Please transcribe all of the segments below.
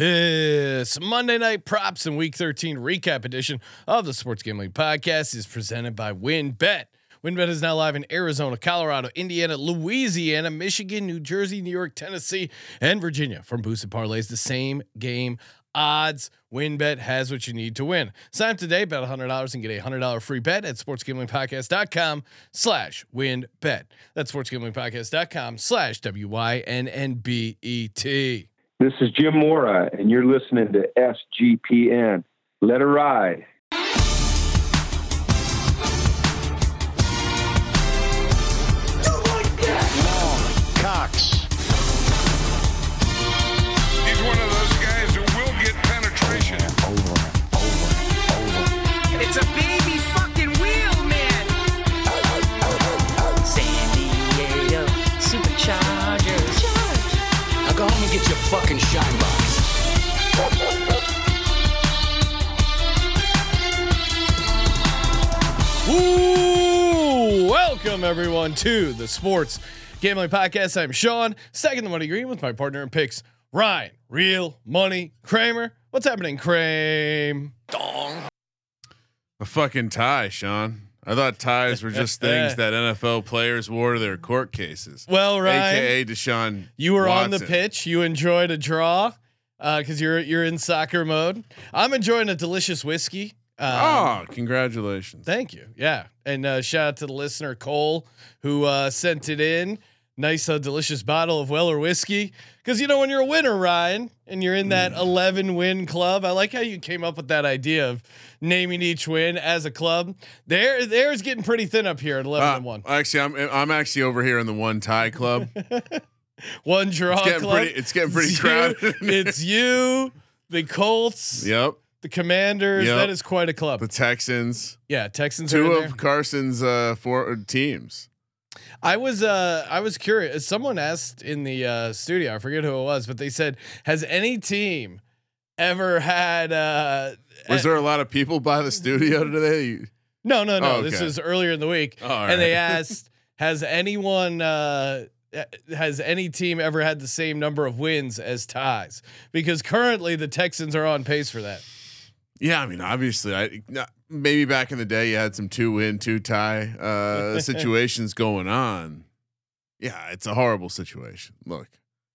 This Monday night props and week 13 recap edition of the Sports Gambling Podcast is presented by WynnBET. WynnBET is now live in Arizona, Colorado, Indiana, Louisiana, Michigan, New Jersey, New York, Tennessee, and Virginia. From boosted parlays, the same game odds. WynnBET has what you need to win. Sign up today, bet $100 and get a $100 free bet at sportsgamblingpodcast.com slash wynnbet. That's sportsgamblingpodcast.com slash W-Y-N-N-B-E-T. This is Jim Mora, and you're listening to SGPN. Let her ride. Welcome everyone to the Sports Gambling Podcast. I'm Sean, second the money green with my partner in picks, Ryan, real money Kramer. What's happening, Kramer? Dong. A fucking tie, Sean. I thought ties were just things that NFL players wore to their court cases. Well, Ryan, AKA Deshaun. you were on the pitch. You enjoyed a draw uh, because you're you're in soccer mode. I'm enjoying a delicious whiskey. Um, Oh, congratulations. Thank you. Yeah. And uh, shout out to the listener, Cole, who uh, sent it in. Nice, uh, delicious bottle of Weller whiskey. Because, you know, when you're a winner, Ryan, and you're in that 11 win club, I like how you came up with that idea of naming each win as a club. There, There's getting pretty thin up here at 11 Uh, and 1. Actually, I'm I'm actually over here in the one tie club. One draw It's getting club. pretty. It's getting pretty It's you- crowded. it's you, the Colts, yep. The Commanders. Yep. That is quite a club. The Texans. yeah, Texans are Two of Carson's uh, four teams. I was uh I was curious. Someone asked in the uh studio, I forget who it was, but they said, "Has any team ever had uh Was there a lot of people by the studio today? No, no, no. Oh, This okay. is earlier in the week. Oh, and they asked, "Has anyone uh has any team ever had the same number of wins as ties?" Because currently the Texans are on pace for that. Yeah, I mean, obviously, I maybe back in the day you had some two win, two tie uh, situations going on. Yeah, it's a horrible situation. Look,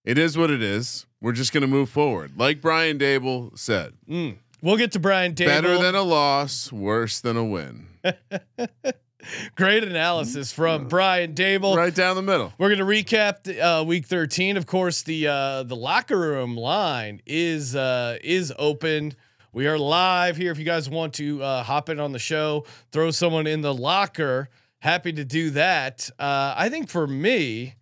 it is what it is. We're just gonna move forward, like Brian Daboll said. Mm. We'll get to Brian Daboll. Better than a loss, worse than a win. Great analysis from Brian Daboll. Right down the middle. We're gonna recap the, uh, week 13. Of course, the uh, the locker room line is uh, is open. We are live here. If you guys want to uh, hop in on the show, throw someone in the locker. Happy to do that. Uh, I think for me,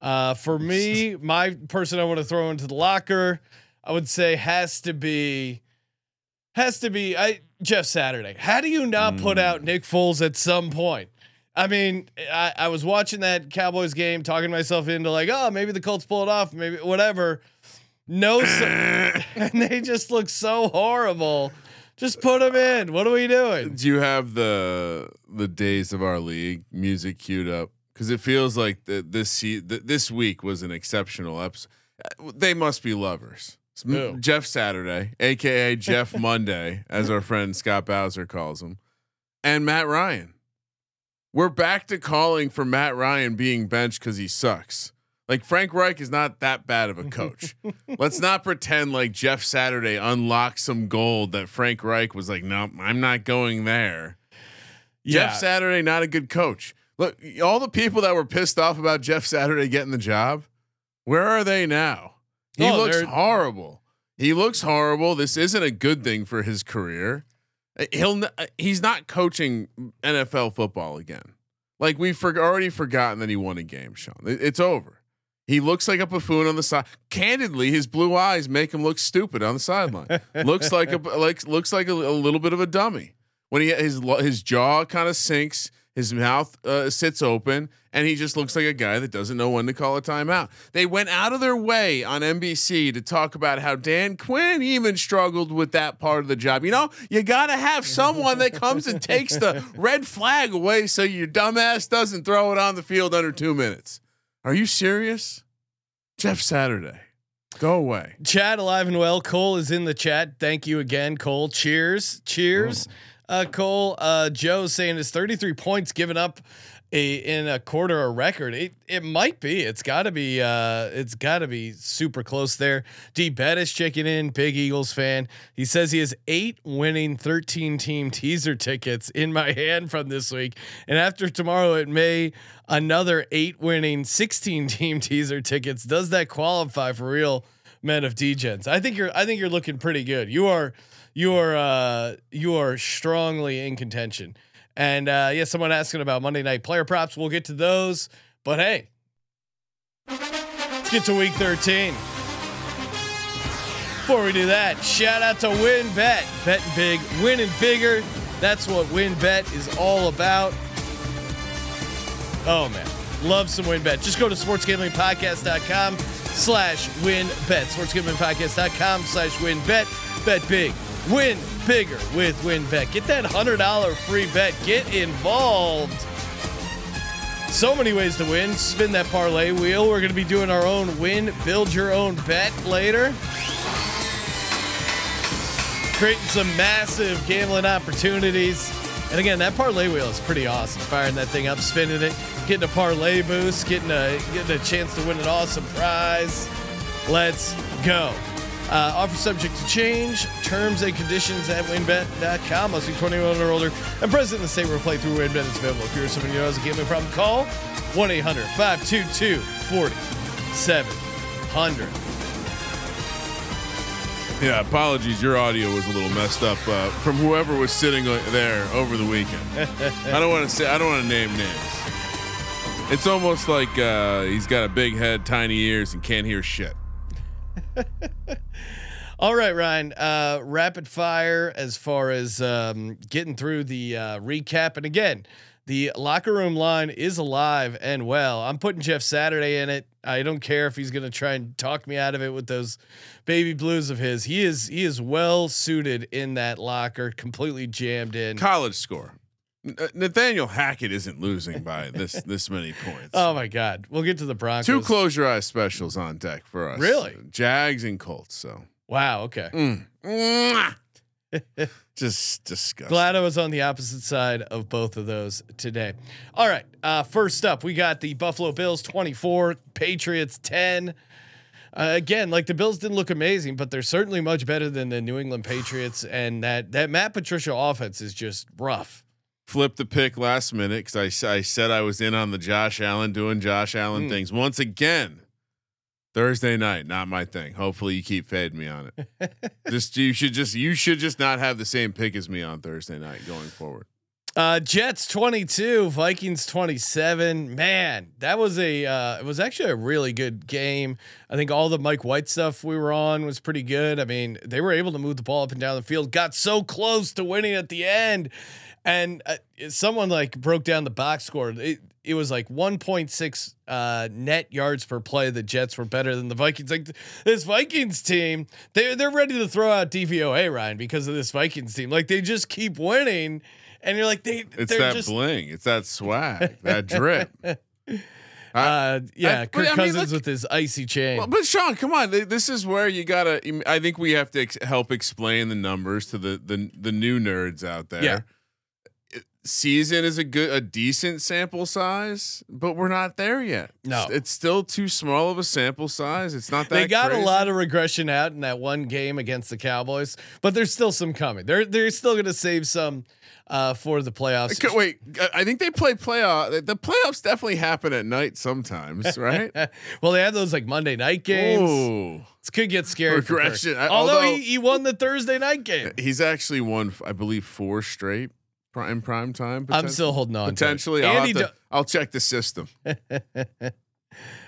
uh, for me, my person I want to throw into the locker, I would say has to be has to be I Jeff Saturday. How do you not put out Nick Foles at some point? I mean, I, I was watching that Cowboys game, talking myself into like, oh, maybe the Colts pull it off, maybe whatever. No, so, and they just look so horrible. Just put them in. What are we doing? Do you have the the days of our league music queued up? Because it feels like the, this se- th- this week was an exceptional episode. They must be lovers. Who? Jeff Saturday, aka Jeff Monday, as our friend Scott Bowser calls him, and Matt Ryan. We're back to calling for Matt Ryan being benched because he sucks. Like Frank Reich is not that bad of a coach. Let's not pretend like Jeff Saturday unlocked some gold that Frank Reich was like, no, I'm not going there. Jeff Saturday, not a good coach. Look, all the people that were pissed off about Jeff Saturday getting the job, where are they now? He Oh, looks horrible. He looks horrible. This isn't a good thing for his career. Uh, He'll uh, he's not coaching NFL football again. Like we've for- already forgotten that he won a game, Sean. It's over. He looks like a buffoon on the side. Candidly, his blue eyes make him look stupid on the sideline. looks like a like looks like a, a little bit of a dummy when he his his jaw kind of sinks, his mouth uh, sits open, and he just looks like a guy that doesn't know when to call a timeout. They went out of their way on NBC to talk about how Dan Quinn even struggled with that part of the job. You know, you got to have someone that comes and takes the red flag away so your dumbass doesn't throw it on the field under two minutes. Are you serious, Jeff Saturday? Go away. Chad alive and well. Cole is in the chat. Thank you again, Cole. Cheers, cheers, uh, Cole. Uh, Joe saying his 33 points given up a, in a quarter a record. It it might be. It's got to be. Uh, it's got to be super close there. D Bettis checking in. Big Eagles fan. He says he has eight winning 13 team teaser tickets in my hand from this week, and after tomorrow it may another eight winning 16 team teaser tickets. Does that qualify for real men of degens? I think you're I think you're looking pretty good. You are you are uh you are strongly in contention. And uh yeah, someone asking about Monday night player props. We'll get to those. But hey, let's get to week 13. Before we do that, shout out to WynnBET. Betting big, winning bigger. That's what WynnBET is all about. Oh man, love some WynnBET. Just go to sportsgamblingpodcast.com slash wynnbet. Sportsgamblingpodcast.com slash wynnbet. Bet big, win bigger with WynnBET. Get that $100 free bet. Get involved. So many ways to win. Spin that parlay wheel. We're going to be doing our own win, build your own bet later. Creating some massive gambling opportunities. And again, that parlay wheel is pretty awesome. Firing that thing up, spinning it, getting a parlay boost, getting a getting a chance to win an awesome prize. Let's go. Uh, offer subject to change. Terms and conditions at wynnbet.com. Must be 21 or older and present in the state where play through WynnBET is available. If you're someone you know has a gambling problem, call 1 800 522 4700. Yeah, apologies. Your audio was a little messed up uh, from whoever was sitting there over the weekend. I don't want to say. I don't want to name names. It's almost like uh, he's got a big head, tiny ears, and can't hear shit. All right, Ryan. Uh, rapid fire as far as um, getting through the uh, recap. And again, the locker room line is alive and well. I'm putting Jeff Saturday in it. I don't care if he's going to try and talk me out of it with those baby blues of his. He is he is well suited in that locker, completely jammed in. College score. Uh, Nathaniel Hackett isn't losing by this this many points. Oh my God, we'll get to the Broncos. Two close your eyes specials on deck for us. Really? Jags and Colts. So Wow. Okay. Mm. Just disgusting. Glad I was on the opposite side of both of those today. All right. Uh, first up, we got the Buffalo Bills 24, Patriots 10. Uh, again, like the Bills didn't look amazing, but they're certainly much better than the New England Patriots. And that that Matt Patricia offense is just rough. Flipped the pick last minute because I, I said I was in on the Josh Allen doing Josh Allen Mm. things once again. Thursday night, not my thing. Hopefully you keep fading me on it. just you should just you should just not have the same pick as me on Thursday night going forward. Uh, Jets 22, Vikings 27. Man, that was a uh, it was actually a really good game. I think all the Mike White stuff we were on was pretty good. I mean, they were able to move the ball up and down the field, got so close to winning at the end. And uh, someone like broke down the box score. It, it was like 1.6 uh, net yards per play. The Jets were better than the Vikings. Like this Vikings team, they they're ready to throw out DVOA Ryan because of this Vikings team. Like they just keep winning, and you're like they It's that just bling, it's that swag, that drip. uh, yeah, I- Kirk I mean, Cousins look- with his icy chain. Well, but Sean, come on. th- This is where you gotta. I think we have to ex- help explain the numbers to the the the new nerds out there. Yeah. Season is a good, a decent sample size, but we're not there yet. No. it's, still too small of a sample size. It's not that. they got crazy. a lot of regression out in that one game against the Cowboys, but there's still some coming. They're they're still going to save some uh, for the playoffs. Okay, Wait, I- I think they play playoff. The playoffs definitely happen at night sometimes, right? well, they have those like Monday night games. Ooh. This could get scary. Regression. I- Although, although- he, he won the Thursday night game. He's actually won, I believe, four straight prime prime time. I'm still holding on. Potentially, I'll, to, Dal- I'll check the system.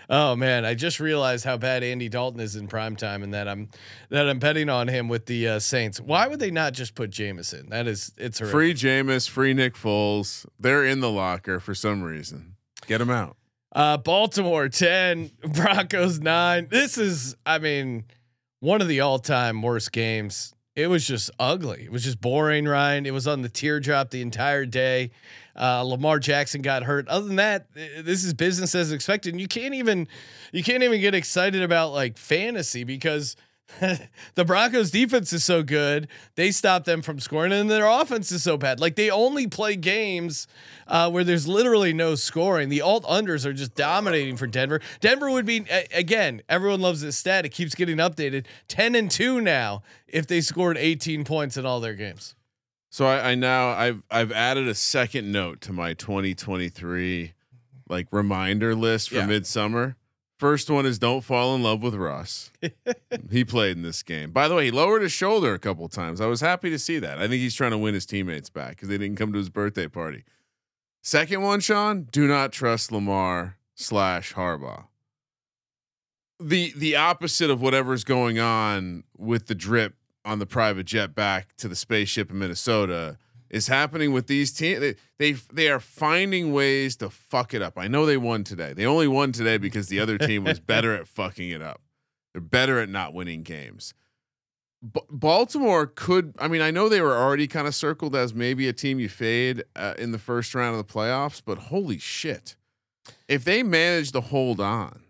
Oh man, I just realized how bad Andy Dalton is in prime time, and that I'm that I'm betting on him with the uh, Saints. Why would they not just put Jameson? That is, it's horrific. Free Jameis, free Nick Foles. They're in the locker for some reason. Get them out. Uh, Baltimore ten, Broncos nine. This is, I mean, one of the all-time worst games It was just ugly. It was just boring, Ryan. It was on the teardrop the entire day. Uh, Lamar Jackson got hurt. Other than that, this is business as expected. And you can't even you can't even get excited about like fantasy because the Broncos defense is so good. They stop them from scoring and their offense is so bad. Like they only play games uh, where there's literally no scoring. The alt unders are just dominating for Denver. Denver would be again, everyone loves this stat. It keeps getting updated. 10 and 2 now if they scored 18 points in all their games. So I, I now I've I've added a second note to my 2023 like reminder list for Yeah. midsummer. First one is don't fall in love with Russ. he played in this game. By the way, he lowered his shoulder a couple times. I was happy to see that. I think he's trying to win his teammates back because they didn't come to his birthday party. Second one, Sean, do not trust Lamar slash Harbaugh. The the opposite of whatever's going on with the drip on the private jet back to the spaceship in Minnesota is happening with these teams. They, they they are finding ways to fuck it up. I know they won today. They only won today because the other team was better at fucking it up. They're better at not winning games. B- Baltimore could. I mean, I know they were already kind of circled as maybe a team you fade uh, in the first round of the playoffs, but holy shit, if they manage to hold on.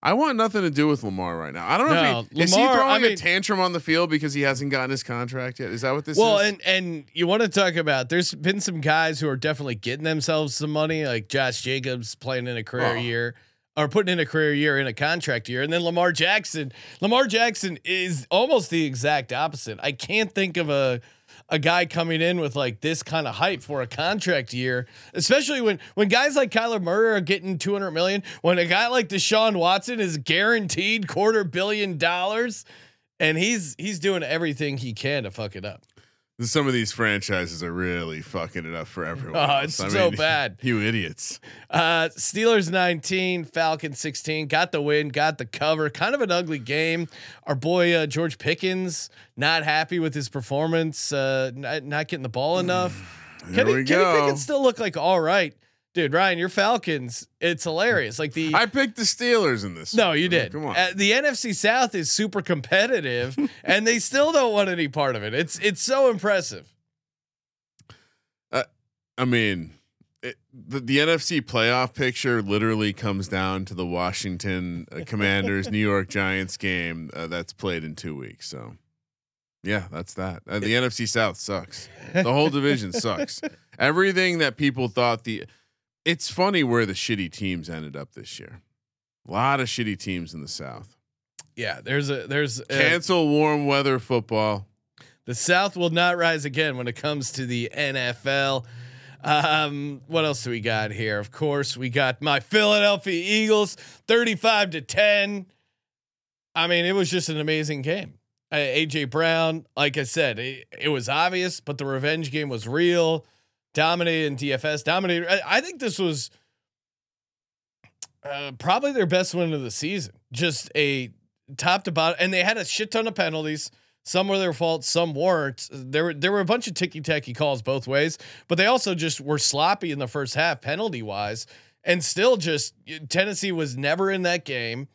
I want nothing to do with Lamar right now. I don't know No, if he is he Lamar, throwing I a mean- tantrum on the field because he hasn't gotten his contract yet. Is that what this well, is? and and you want to talk about there's been some guys who are definitely getting themselves some money, like Josh Jacobs playing in a career Oh. year or putting in a career year in a contract year, and then Lamar Jackson. Lamar Jackson is almost the exact opposite. I can't think of a a guy coming in with like this kind of hype for a contract year, especially when when guys like Kyler Murray are getting 200 million, when a guy like Deshaun Watson is guaranteed quarter billion dollars and he's he's doing everything he can to fuck it up. Some of these franchises are really fucking it up for everyone. Oh, it's so bad. You idiots. Uh, Steelers 19, Falcons 16. Got the win, got the cover. Kind of an ugly game. Our boy uh, George Pickens not happy with his performance. Uh, not, not getting the ball enough. Kenny, Kenny. Pickens still look like all right, dude. Ryan, your Falcons. It's hilarious. Like the I picked the Steelers in this. no, you did. Come on. Uh, the NFC South is super competitive, and they still don't want any part of it. It's it's so impressive. I mean, it, the, the NFC playoff picture literally comes down to the Washington uh, Commanders New York Giants game uh, that's played in two weeks. So, yeah, that's that. Uh, the NFC South sucks. The whole division sucks. Everything that people thought the. It's funny where the shitty teams ended up this year. A lot of shitty teams in the South. Yeah, there's a there's a, Cancel warm weather football. The South will not rise again when it comes to the NFL. Um, what else do we got here? Of course, we got my Philadelphia Eagles, thirty-five to ten. I mean, it was just an amazing game. Uh, AJ Brown, like I said, it, it was obvious, but the revenge game was real. Dominated in DFS, dominated. I, I think this was uh, probably their best win of the season. Just a top to bottom, and they had a shit ton of penalties. Some were their fault, some weren't. There were there were a bunch of ticky tacky calls both ways, but they also just were sloppy in the first half, penalty wise, and still just Tennessee was never in that game.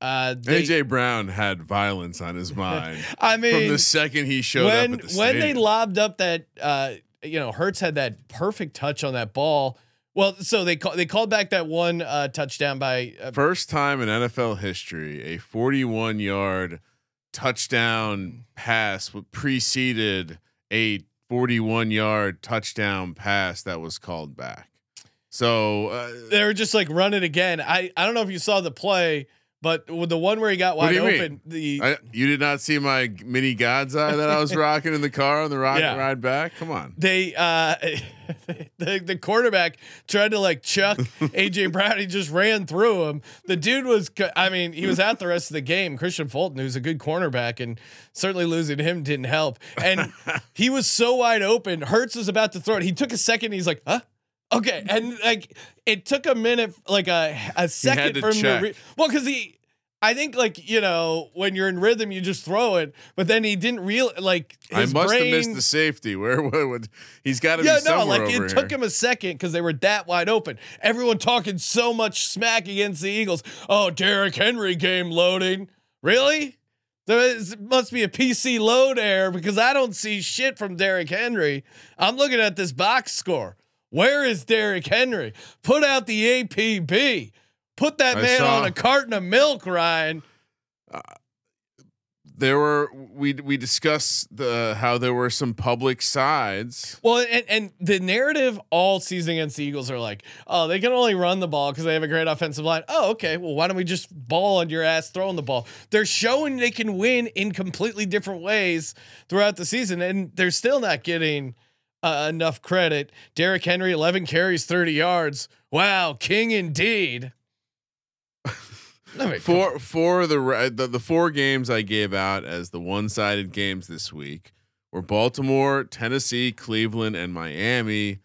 Uh, they- AJ Brown had violence on his mind I mean, from the second he showed when up at the when they lobbed up that uh, you know Hurts had that perfect touch on that ball. Well, so they call, they called back that one uh, touchdown by uh, First time in NFL history, a 41 yard touchdown pass preceded a 41 yard touchdown pass that was called back. So uh, they were just like run it again. I I don't know if you saw the play, but the one where he got wide you mean? open, the I, you did not see my mini God's eye that I was rocking in the car on the rocket Yeah. ride back. Come on. they uh the, the quarterback tried to like chuck AJ Brown. He just ran through him. The dude was, I mean, he was out the rest of the game. Kristian Fulton, who's a good cornerback, and certainly losing him didn't help. And he was so wide open. Hurts was about to throw it. He took a second. He's like, huh. Okay, and like it took a minute, like a a second for him check. to re- well, because he, I think like you know when you're in rhythm, you just throw it, but then he didn't real like I must brain, have missed the safety. Where, where would he's got to yeah, be somewhere no, like it here. took him a second because they were that wide open. Everyone talking so much smack against the Eagles. Oh, Derrick Henry game loading. Really? There is, must be a PC load error because I don't see shit from Derrick Henry. I'm looking at this box score. Where is Derrick Henry? Put out the APB. Put that I man saw- on a carton of milk, Ryan. Uh, there were we we discussed the how there were some public sides. Well, and, and the narrative all season against the Eagles are like, oh, they can only run the ball because they have a great offensive line. Oh, okay. Well, why don't we just ball on your ass throwing the ball? They're showing they can win in completely different ways throughout the season, and they're still not getting uh, enough credit. Derrick Henry, 11 carries, 30 yards. Wow, king indeed. For for the, the the four games I gave out as the one sided games this week were Baltimore, Tennessee, Cleveland, and Miami.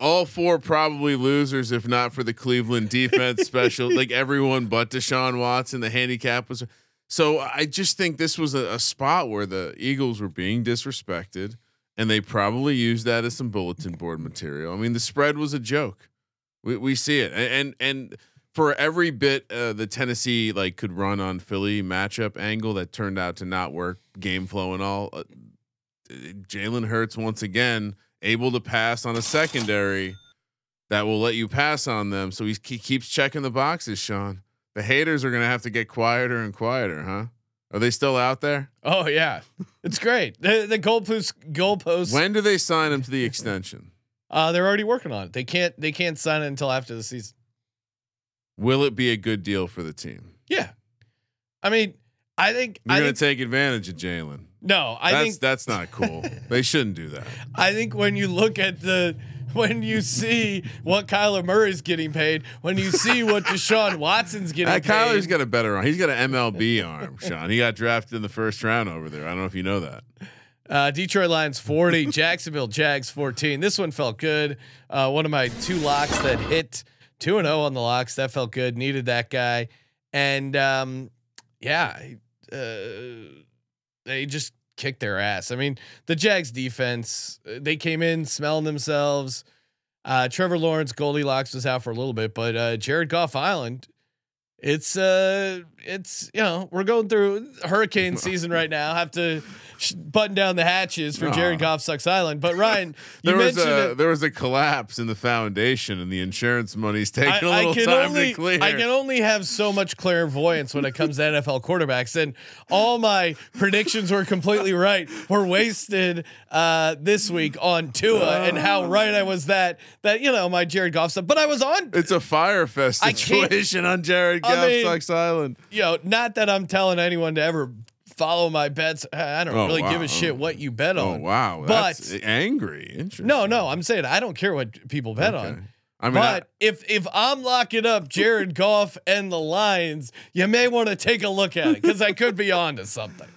All four probably losers if not for the Cleveland defense special. Like everyone but Deshaun Watson, the handicap was. So I just think this was a, a spot where the Eagles were being disrespected, and they probably used that as some bulletin board material. I mean, the spread was a joke. We we see it, and and, for every bit uh, the Tennessee like could run on Philly matchup angle that turned out to not work, game flow and all. Uh, Jalen Hurts once again able to pass on a secondary that will let you pass on them. So he keeps checking the boxes. Sean, the haters are gonna have to get quieter and quieter, huh? Are they still out there? oh yeah, it's great. The, the goalpost goalposts. When do they sign him to the extension? Uh, they're already working on it. They can't. They can't sign it until after the season. Will it be a good deal for the team? Yeah, I mean, I think. You're I gonna think take advantage of Jalen. no. I That's think. that's not cool. they shouldn't do that. I think when you look at the. When you see what Kyler Murray's getting paid, when you see what Deshaun Watson's getting Uh, paid, Kyler's got a better arm. He's got an MLB arm, Sean. He got drafted in the first round over there. I don't know if you know that. Uh, Detroit Lions 40, Jacksonville Jags 14. This one felt good. Uh, one of my two locks that hit 2 and 0 on the locks. That felt good. Needed that guy. And um, yeah, uh, they just kicked their ass. I mean, the Jags defense, uh, they came in smelling themselves. Uh, Trevor Lawrence, Goldilocks was out for a little bit, but uh, Jared Goff Island, it's uh, it's you know we're going through hurricane season right now. Have to sh- button down the hatches for Jared Aw. Goff sucks Island. But Ryan, There was a it. there was a collapse in the foundation, and the insurance money's taking I, a I little can time only to clear. I can only have so much clairvoyance when it comes to NFL quarterbacks, and all my predictions were completely right. Were wasted uh, this week on Tua and how right I was that that you know my Jared Goff stuff. But I was on it's a Fyre Fest situation on Jared Goff mean- Sucks Island. know, not that I'm telling anyone to ever follow my bets. I don't Oh, really give a shit what you bet on. Oh on. wow, But- that's angry. Interesting. No, no, I'm saying I don't care what people bet Okay. on. I mean, but if if I'm locking up Jared Goff and the Lions, you may want to take a look at it because I could be on to something.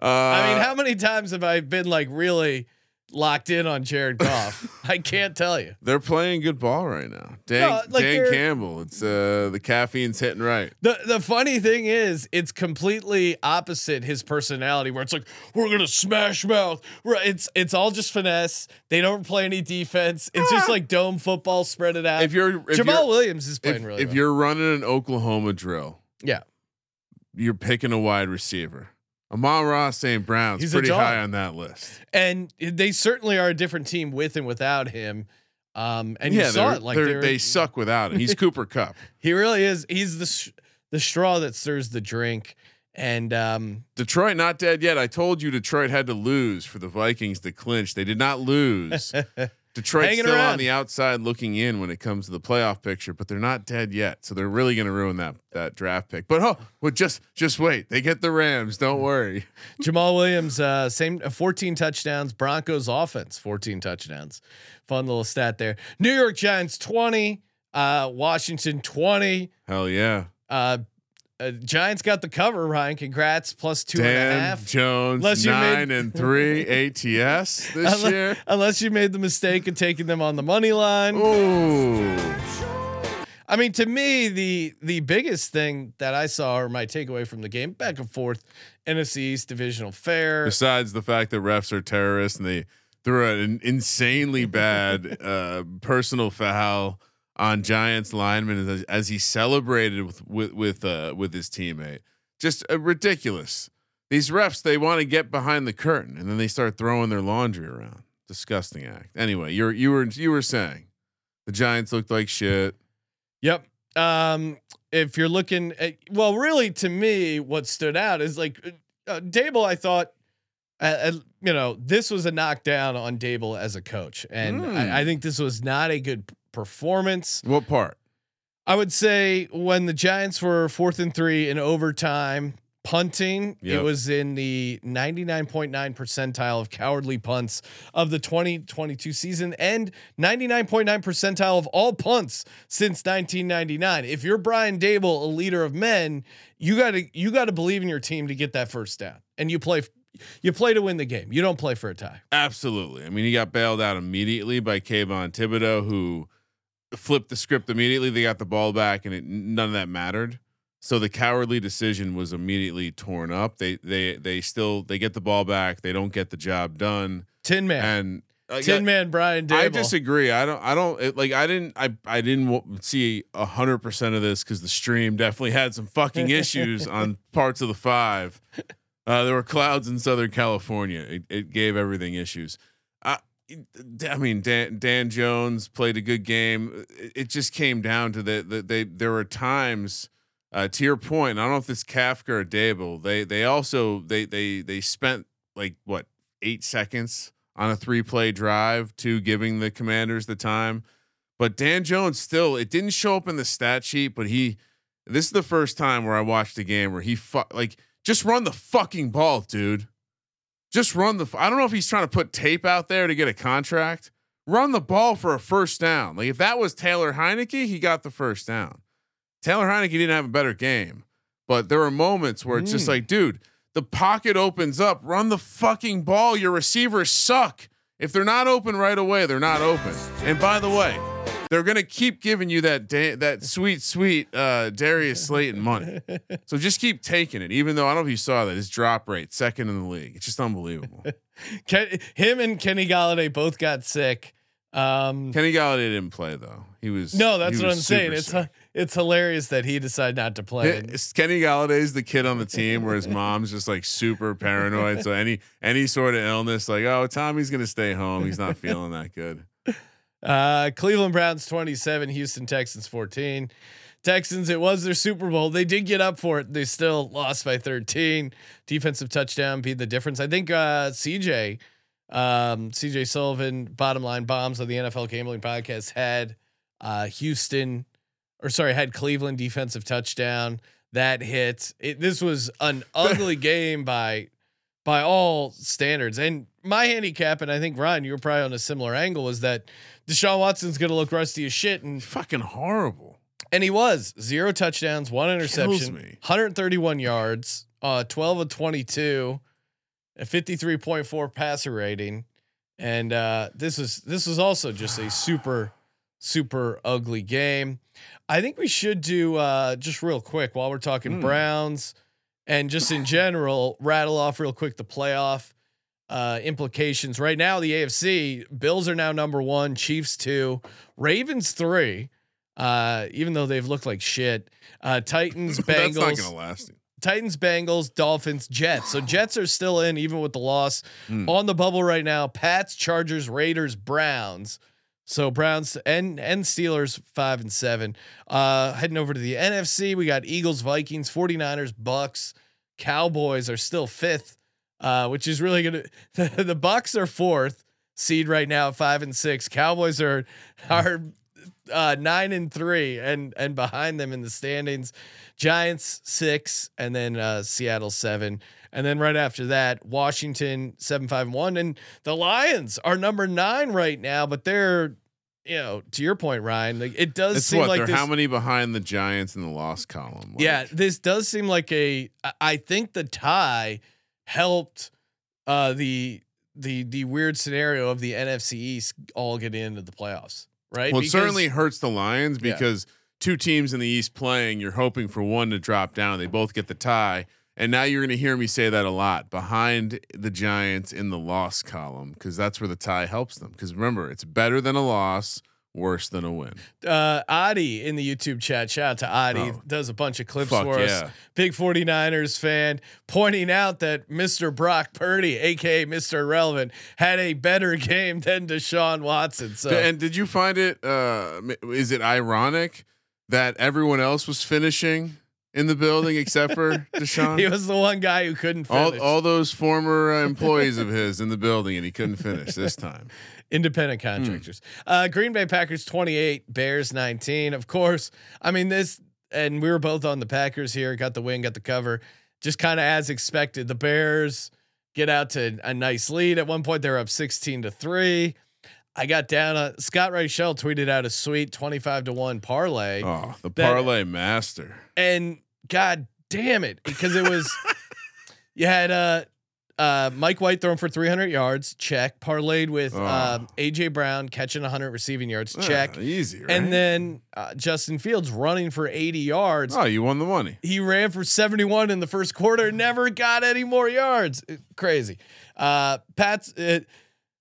I, I mean, uh, how many times have I been like really locked in on Jared Goff? I can't tell you. they're playing good ball right now. Dan, No, like Dan Campbell. It's uh the caffeine's hitting right. The the funny thing is, it's completely opposite his personality, where it's like we're gonna smash mouth. Right? It's it's all just finesse. They don't play any defense. It's just like dome football, spread it out. If you're if Jamaal you're, Williams is playing if, really if well. you're running an Oklahoma drill, yeah, you're picking a wide receiver. Amon-Ra St. Brown's He's pretty high on that list. and they certainly are a different team with and without him. Um, and you saw it like they they suck without him. He's Cooper Kupp. He really is. He's the sh- the straw that stirs the drink. And um, Detroit not dead yet. I told you Detroit had to lose for the Vikings to clinch. They did not lose. Detroit's still around. on the outside looking in when it comes to the playoff picture, but they're not dead yet. So they're really going to ruin that that draft pick. But oh, well, just just wait. They get the Rams. Don't worry. Jamaal Williams, uh, same uh, 14 touchdowns. Broncos offense, 14 touchdowns. Fun little stat there. New York Giants 20, uh, Washington 20. Hell yeah. Uh, Giants got the cover. Ryan, congrats. Plus two and a Dan half. Jones Unless you nine made- and three ATS this Unless, year. unless you made the mistake of taking them on the money line. Ooh. I mean, to me, the the biggest thing that I saw or my takeaway from the game, back and forth, NFC East divisional fair. Besides the fact that refs are terrorists and they threw an insanely bad uh, personal foul on Giants lineman as, as he celebrated with with with uh, with his teammate, just uh, ridiculous. these refs they want to get behind the curtain and then they start throwing their laundry around. Disgusting act. Anyway, you're you were you were saying the Giants looked like shit. Yep. Um, if you're looking at, well, really, to me, what stood out is like uh, Daboll. I thought, uh, uh, you know, this was a knockdown on Daboll as a coach, and Hmm. I, I think this was not a good performance. What part? I would say when the Giants were fourth and three in overtime, punting, Yep. it was in the 99.9 percentile of cowardly punts of the 2022 season and 99.9 percentile of all punts since 1999. If you're Brian Daboll, a leader of men, you got to you got to believe in your team to get that first down. And you play you play to win the game. You don't play for a tie. Absolutely. I mean, he got bailed out immediately by Kayvon Thibodeaux, who flipped the script immediately. They got the ball back, and it, none of that mattered. So the cowardly decision was immediately torn up. They they they still they get the ball back. They don't get the job done, Tin man. and like, Tin man Brian Daboll. I disagree. I don't. I don't it, like. I didn't. I. I didn't w- see a hundred percent of this because the stream definitely had some fucking issues on parts of the five. Uh, there were clouds in Southern California. It, it gave everything issues. I. I mean, Dan, Dan Jones played a good game. It, just came down to that the they. There were times. Uh, to your point, I don't know if it's Kafka or Daboll. They they also they they they spent like what eight seconds on a three play drive to giving the commanders the time. But Dan Jones still, it didn't show up in the stat sheet, but he, this is the first time where I watched a game where he fu- like just run the fucking ball, dude. Just run the, I don't know if he's trying to put tape out there to get a contract. Run the ball for a first down. Like if that was Taylor Heinicke, he got the first down. Taylor Heinicke didn't have a better game, but there were moments where it's just Mm. like, dude, the pocket opens up. Run the fucking ball. Your receivers suck. If they're not open right away, they're not open. And by the way, they're gonna keep giving you that da- that sweet, sweet uh, Darius Slayton money. So just keep taking it. Even though I don't know if you saw that his drop rate second in the league. It's just unbelievable. Ken, him and Kenny Golladay both got sick. Um, Kenny Golladay didn't play though. He was no, that's what I'm saying. It's sick. it's hilarious that he decided not to play. Kenny Golladay's the kid on the team where his mom's just like super paranoid. So any any sort of illness, like oh Tommy's gonna stay home. He's not feeling that good. Uh, Cleveland Browns 27, Houston Texans 14. Texans, it was their Super Bowl. They did get up for it. They still lost by 13. Defensive touchdown beat the difference. I think uh, CJ, um, CJ Sullivan, bottom line bombs on the NFL Gambling Podcast had uh, Houston, or sorry, had Cleveland defensive touchdown that hit. It, this was an ugly game by by all standards. And my handicap, and I think Ryan, you were probably on a similar angle, was that Deshaun Watson's going to look rusty as shit, and Fucking horrible. and he was zero touchdowns, one interception, 131 yards, uh, 12 of 22, a 53.4 passer rating, and uh, this is this was also just a super super ugly game. I think we should do uh, just real quick while we're talking Hmm. Browns and just in general rattle off real quick the playoff uh, implications. Right now, the AFC Bills are now number one, Chiefs two, Ravens three. Uh, even though they've looked like shit, uh, Titans, Bengals, gonna last. Titans, Bengals, Dolphins, Jets. So Jets are still in even with the loss Hmm. on the bubble right now. Pats, Chargers, Raiders, Browns. So Browns and and Steelers five and seven. Uh heading over to the NFC, we got Eagles, Vikings, 49ers, Bucks, Cowboys are still fifth, uh, which is really gonna the, the Bucks are fourth seed right now five and six. Cowboys are are uh nine and three and and behind them in the standings. Giants six and then uh Seattle seven. And then right after that, Washington seven five one, and the Lions are number nine right now. But they're, you know, to your point, Ryan, like it does It's seem what like they're this, how many behind the Giants in the loss column? Like, yeah, this does seem like a. I think the tie helped uh, the the the weird scenario of the NFC East all getting into the playoffs, right? Well, it certainly hurts the Lions Yeah. because two teams in the East playing, you're hoping for one to drop down. They both get the tie. And now you're going to hear me say that a lot behind the Giants in the loss column because that's where the tie helps them. Because remember, it's better than a loss worse than a win. uh Adi in the YouTube chat. Shout out to Adi. Oh. Does a bunch of clips for yeah. us. Big 49ers fan, pointing out that Mr. Brock Purdy, aka Mr. Relevant, had a better game than Deshaun Watson. So and did you find it? Uh, is it ironic that everyone else was finishing in the building except for Deshaun? he was the one guy who couldn't finish. all, all those former uh, employees of his in the building, and he couldn't finish this time. independent Hmm. contractors. Uh, Green Bay Packers 28, Bears 19. Of course, I mean this, and we were both on the Packers here. Got the win, got the cover. Just kind of as expected. The Bears get out to a nice lead. At one point, they're up 16 to three. I got down. Uh, Scott Reichel tweeted out a sweet 25 to one parlay, Oh, the That- parlay master. and God damn it, because it was you had uh uh Mike White throwing for 300 yards, check. Parlayed with Oh. um, AJ Brown catching 100 receiving yards, check. Ah, easy, right? And then uh, Justin Fields running for 80 yards. oh, you won the money. He ran for 71 in the first quarter, never got any more yards. It- crazy. Uh, Pat's uh,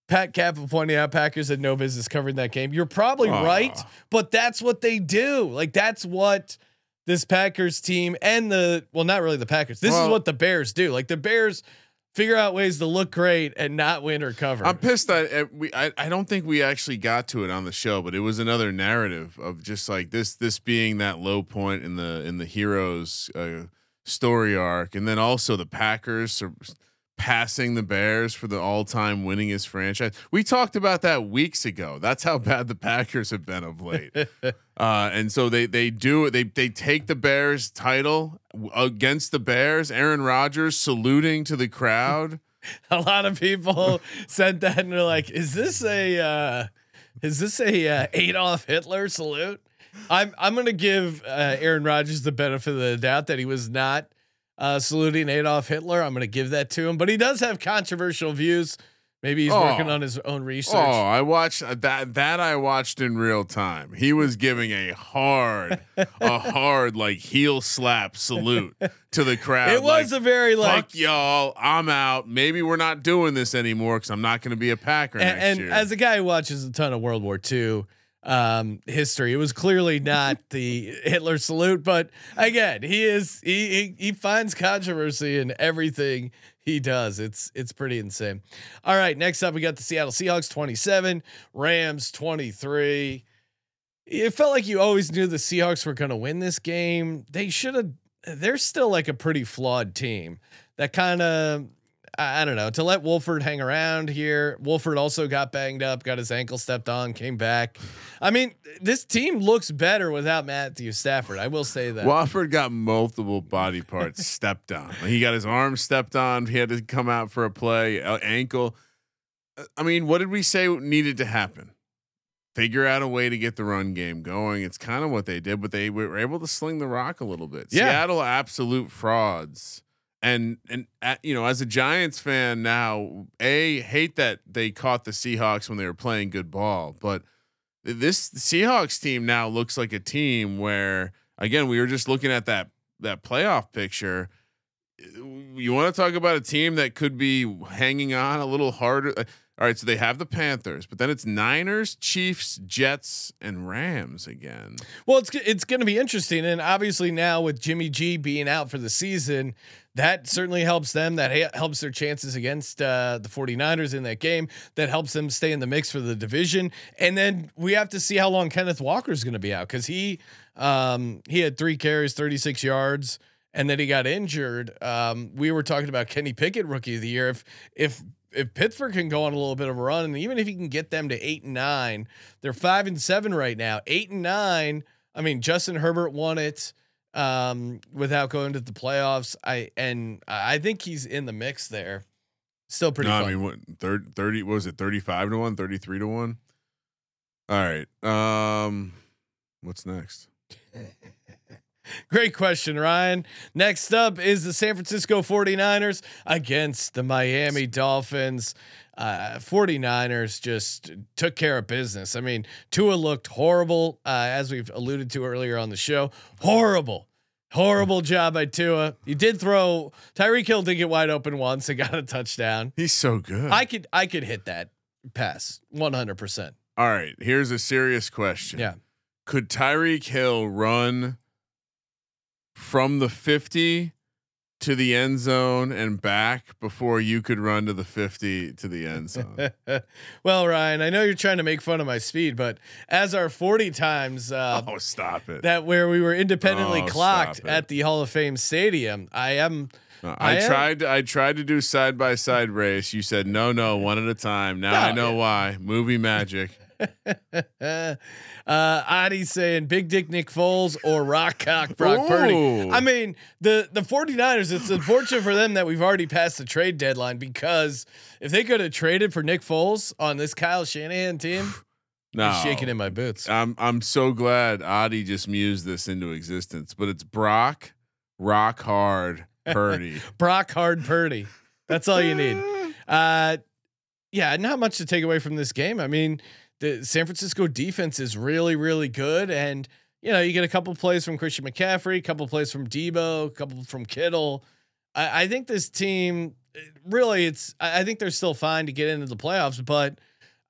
Pat Kappa pointing out Packers had no business covering that game. You're probably Aw. right, but that's what they do. Like that's what this Packers team and the well, not really the Packers. This is what the Bears do. Like the Bears figure out ways to look great and not win or cover. I'm pissed that uh, we. I, I don't think we actually got to it on the show, but it was another narrative of just like this. This being that low point in the in the heroes uh, story arc, and then also the Packers passing the Bears for the all time winningest franchise. We talked about that weeks ago. That's how bad the Packers have been of late. Uh, and so they they do they they take the Bears title against the Bears. Aaron Rodgers saluting to the crowd. a lot of people said that and they're like, "Is this a uh, is this a uh, Adolf Hitler salute?" I'm I'm gonna give uh, Aaron Rodgers the benefit of the doubt that he was not uh, saluting Adolf Hitler. I'm gonna give that to him, but he does have controversial views. Maybe he's Oh. working on his own research. Oh, I watched uh, that. That I watched in real time. He was giving a hard, a hard like heel slap salute to the crowd. it was like, a very like fuck y'all. I'm out. Maybe we're not doing this anymore because I'm not going to be a Packer and, and as a guy who watches a ton of World War II um, history, it was clearly not the Hitler salute. But again, he is he, he he finds controversy in everything he does. It's it's pretty insane. All right, next up we got the Seattle Seahawks twenty seven, Rams twenty three. It felt like you always knew the Seahawks were going to win this game. They should have. They're still like a pretty flawed team. That kind of I don't know. To let Wolford hang around here. Wolford also got banged up, got his ankle stepped on, came back. I mean, this team looks better without Matthew Stafford. I will say that. Wolford got multiple body parts stepped on. He got his arm stepped on. He had to come out for a play. ankle. I mean, what did we say needed to happen? Figure out a way to get the run game going. It's kind of what they did, but they were able to sling the rock a little bit. Yeah. Seattle absolute frauds. And and uh, you know, as a Giants fan now, a hate that they caught the Seahawks when they were playing good ball, but this Seahawks team now looks like a team where again we were just looking at that that playoff picture. You want to talk about a team that could be hanging on a little harder. Uh, All right, so they have the Panthers, but then it's Niners, Chiefs, Jets, and Rams again. Well, it's it's going to be interesting, and obviously now with Jimmy G being out for the season, that certainly helps them. That ha- helps their chances against uh, the 49ers in that game. That helps them stay in the mix for the division. And then we have to see how long Kenneth Walker is going to be out because he um, he had three carries, 36 yards, and then he got injured. Um, we were talking about Kenny Pickett, rookie of the year. If if if Pittsburgh can go on a little bit of a run, and even if he can get them to eight and nine, they're five and seven right now. Eight and nine. I mean, Justin Herbert won it um, without going to the playoffs. I and I think he's in the mix there. Still pretty. No, fun. I mean, what, thir- 30, what was it 35 to 1, 33 to 1? All right. Um, what's next? Great question, Ryan. Next up is the San Francisco 49ers against the Miami Dolphins. Uh, 49ers just took care of business. I mean, Tua looked horrible, uh, as we've alluded to earlier on the show. Horrible. Horrible job by Tua. You did throw Tyreek Hill did get wide open once and got a touchdown. He's so good. I could I could hit that pass 100%. All right, here's a serious question. Yeah. Could Tyreek Hill run from the 50 to the end zone and back before you could run to the 50 to the end zone? well, Ryan, I know you're trying to make fun of my speed, but as our 40 times uh, oh, stop it. that where we were independently Oh, clocked at the Hall of Fame Stadium, I am. No, I I, am- tried. I tried to do side by side race. You said no, no, one at a time. Now I No, know why. Movie magic. uh, Adi saying Big Dick Nick Foles or Rock Cock Brock Purdy. I mean, the the 49ers, it's unfortunate for them that we've already passed the trade deadline because if they could have traded for Nick Foles on this Kyle Shanahan team, No, I'm shaking in my boots. I'm I'm so glad Adi just mused this into existence. But it's Brock, rock hard, Purdy. Brock Hard Purdy. That's all you need. Uh, yeah, not much to take away from this game. I mean, the San Francisco defense is really, really good, and you know, you get a couple plays from Christian McCaffrey, a couple plays from Deebo, a couple from Kittle. I, I think this team, really, it's. I I think they're still fine to get into the playoffs, but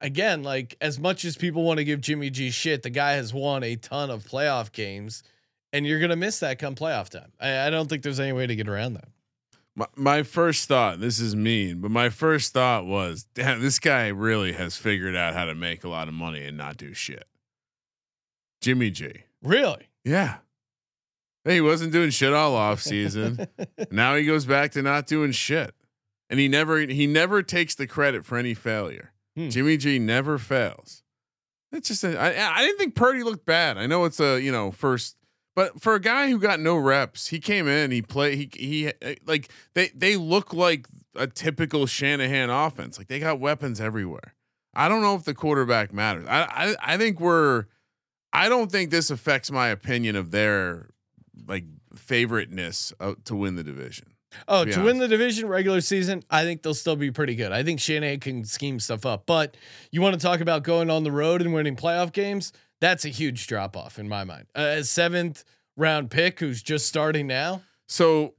again, like as much as people want to give Jimmy G shit, the guy has won a ton of playoff games, and you're gonna miss that come playoff time. I, I don't think there's any way to get around that. My, my first thought, this is mean, but my first thought was, damn, this guy really has figured out how to make a lot of money and not do shit. Jimmy G. Really? Yeah. He wasn't doing shit all off season. now he goes back to not doing shit. And he never he never takes the credit for any failure. Hmm. Jimmy G never fails. It's just a, I, I didn't think Purdy looked bad. I know it's a you know first, but for a guy who got no reps, he came in, he played, he he like they they look like a typical Shanahan offense. Like they got weapons everywhere. I don't know if the quarterback matters. I I, I think we're. I don't think this affects my opinion of their like favoriteness uh, to win the division. Oh, be to win the division regular season, I think they'll still be pretty good. I think Shanahan can scheme stuff up, but you want to talk about going on the road and winning playoff games? That's a huge drop off in my mind. Uh, a seventh round pick who's just starting now. So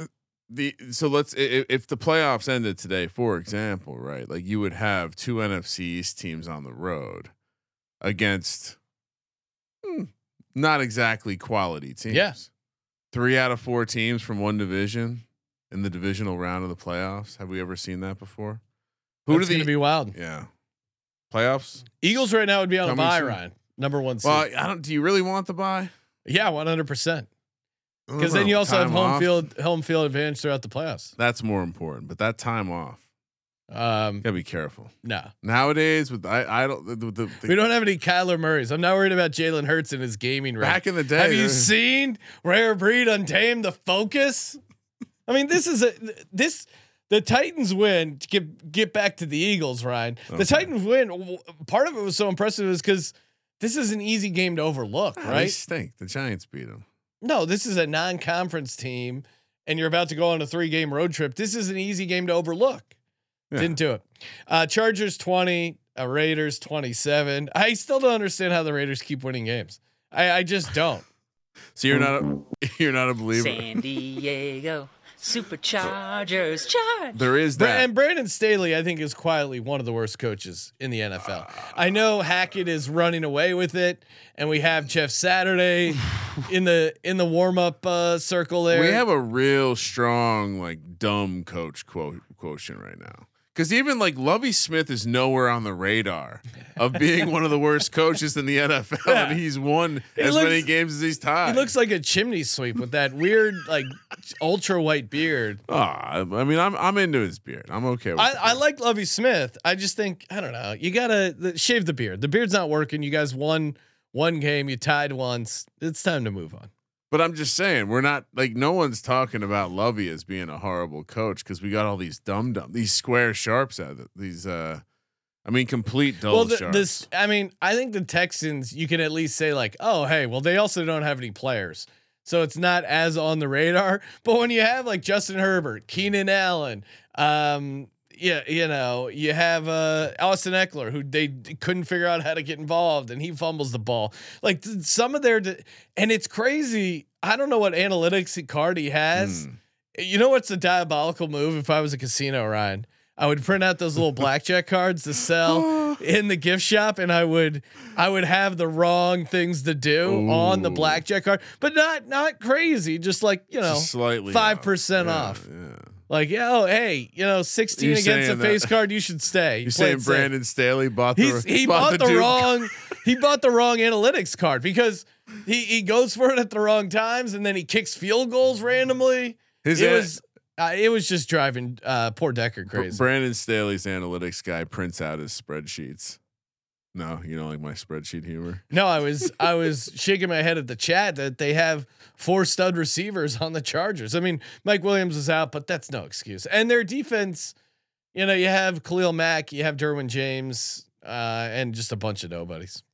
uh, the so let's i- i- if the playoffs ended today, for example, right? Like you would have two NFC East teams on the road against hmm, not exactly quality teams. Yeah. Three out of four teams from one division in the divisional round of the playoffs. Have we ever seen that before? Who That's do going to the be wild. yeah playoffs? Eagles right now would be on Coming bye, soon. Ryan. Number one seed. Well, I don't. Do you really want the bye? yeah, one hundred percent. Because then you also have home off? field home field advantage throughout the playoffs. That's more important. But that time off, Um, gotta be careful. no, Nowadays, with I, I don't the, the, the, we don't have any Kyler Murray's. I'm not worried about Jalen Hurts and his gaming rank. back in the day. Have you seen Rare Breed Untamed? The Focus. I mean, this is a this. The Titans win. To get get back to the Eagles, Ryan. The Titans win. Part of it was so impressive is because this is an easy game to overlook, Ah, They stink. The Giants beat them. No, this is a non-conference team, and you're about to go on a three-game road trip. This is an easy game to overlook. Yeah. Didn't do it. Uh, Chargers twenty, uh, Raiders twenty-seven. I still don't understand how the Raiders keep winning games. I, I just don't. So you're not a, you're not a believer. San Diego Superchargers. Charge. There is that. and Brandon Staley, I think, is quietly one of the worst coaches in the NFL. I know Hackett is running away with it, and we have Jeff Saturday in the in the warm up uh, circle there. we have a real strong like dumb coach quote quotient right now. Because even like Lovie Smith is nowhere on the radar of being one of the worst coaches in the NFL, and he's won He as looks- many games as he's tied. he looks like a chimney sweep with that weird, like ultra white beard. Ah, I mean, I'm I'm into his beard. I'm okay with. I, I like Lovie Smith. I just think I don't know. You gotta the, shave the beard. The beard's not working. You guys won one game. You tied once. It's time to move on. But I'm just saying, we're not like no one's talking about Lovie as being a horrible coach because we got all these dumb dumb, these square sharps out of it. These, uh, I mean, complete dull well, the, sharps. this I mean, I think the Texans. You can at least say like, oh, hey, well, they also don't have any players, so it's not as on the radar. But when you have like Justin Herbert, Keenan Allen, um, yeah, you know, you have uh, Austin Ekeler, who they d- couldn't figure out how to get involved, and he fumbles the ball. Like th- some of their, d- and it's crazy. I don't know what analytics card he has. Hmm. You know what's a diabolical move? If I was a casino, Ryan, I would print out those little blackjack cards to sell in the gift shop, and I would I would have the wrong things to do on the blackjack card, but not not crazy, just like you know Just slightly five off. percent Yeah, off. Yeah. Like, yeah, oh, hey, you know, 16 You're against a face that- card, you should stay. You're saying it safe. Brandon Staley bought the He's, he bought, the, Duke? wrong he bought the wrong analytics card because he he goes for it at the wrong times and then he kicks field goals randomly. His it an- was uh, it was just driving uh, poor Decker crazy. Brandon Staley's analytics guy prints out his spreadsheets. No, you don't like my spreadsheet humor. no, I was I was shaking my head at the chat that they have four stud receivers on the Chargers. I mean, Mike Williams is out, but that's no excuse. And their defense, you know, you have Khalil Mack, you have Derwin James, uh, and just a bunch of nobodies.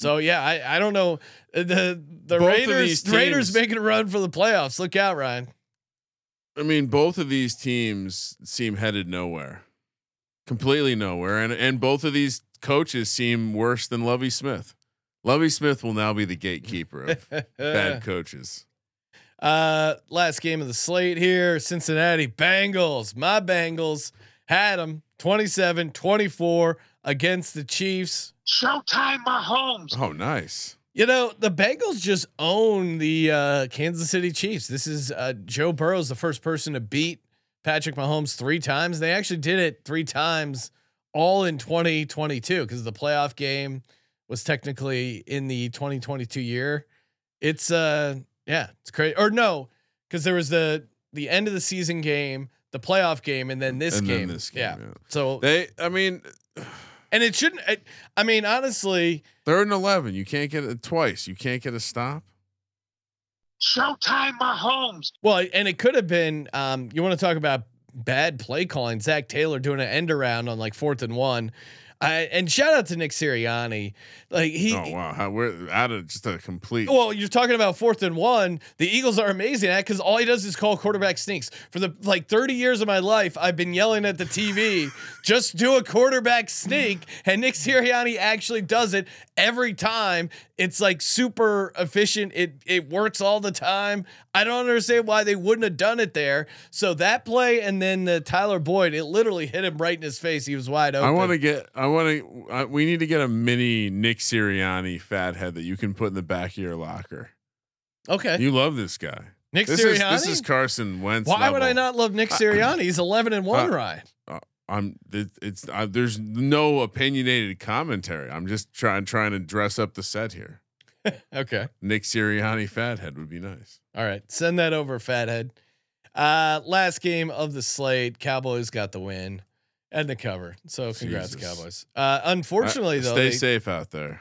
So yeah, I, I don't know the the Both Raiders these the Raiders making a run for the playoffs. Look out, Ryan. I mean, both of these teams seem headed nowhere, completely nowhere, and and both of these coaches seem worse than Lovie Smith. Lovie Smith will now be the gatekeeper of bad coaches. Uh, last game of the slate here Cincinnati Bengals. My Bengals had them 27 24 against the Chiefs. Showtime, Mahomes. Oh, nice. You know, the Bengals just own the uh, Kansas City Chiefs. This is uh, Joe Burrow's the first person to beat Patrick Mahomes three times. They actually did it three times all in 2022 because the playoff game was technically in the 2022 year. It's uh yeah, it's crazy. Or no, because there was the the end of the season game, the playoff game, and then this And then game. this game, yeah. yeah. So They, I mean, and it shouldn't. I, I mean, honestly, third and eleven. You can't get it twice. You can't get a stop. Showtime, Mahomes. Well, and it could have been. Um, you want to talk about bad play calling? Zac Taylor doing an end around on like fourth and one. I, and shout out to Nick Sirianni. Like he, oh wow, How, we're out of just a complete. well, you're talking about fourth and one. The Eagles are amazing at because all he does is call quarterback sneaks. For the like 30 years of my life, I've been yelling at the TV, just do a quarterback sneak, and Nick Sirianni actually does it every time. It's like super efficient. It it works all the time. I don't understand why they wouldn't have done it there. So that play and then the Tyler Boyd, it literally hit him right in his face. He was wide open. I want to get. I want to. Uh, we need to get a mini Nick Sirianni fathead that you can put in the back of your locker. okay. You love this guy. Nick This Sirianni. is this is Carson Wentz. why would I not love Nick Sirianni? He's 11 and one, Uh, Ryan. I'm. It, it's. Uh, there's no opinionated commentary. I'm just trying trying to dress up the set here. Okay. Nick Sirianni fathead would be nice. All right. Send that over, fathead. Uh, last game of the slate. Cowboys got the win and the cover. So congrats, Jesus. Cowboys. Uh, unfortunately, Uh, though, stay safe out there.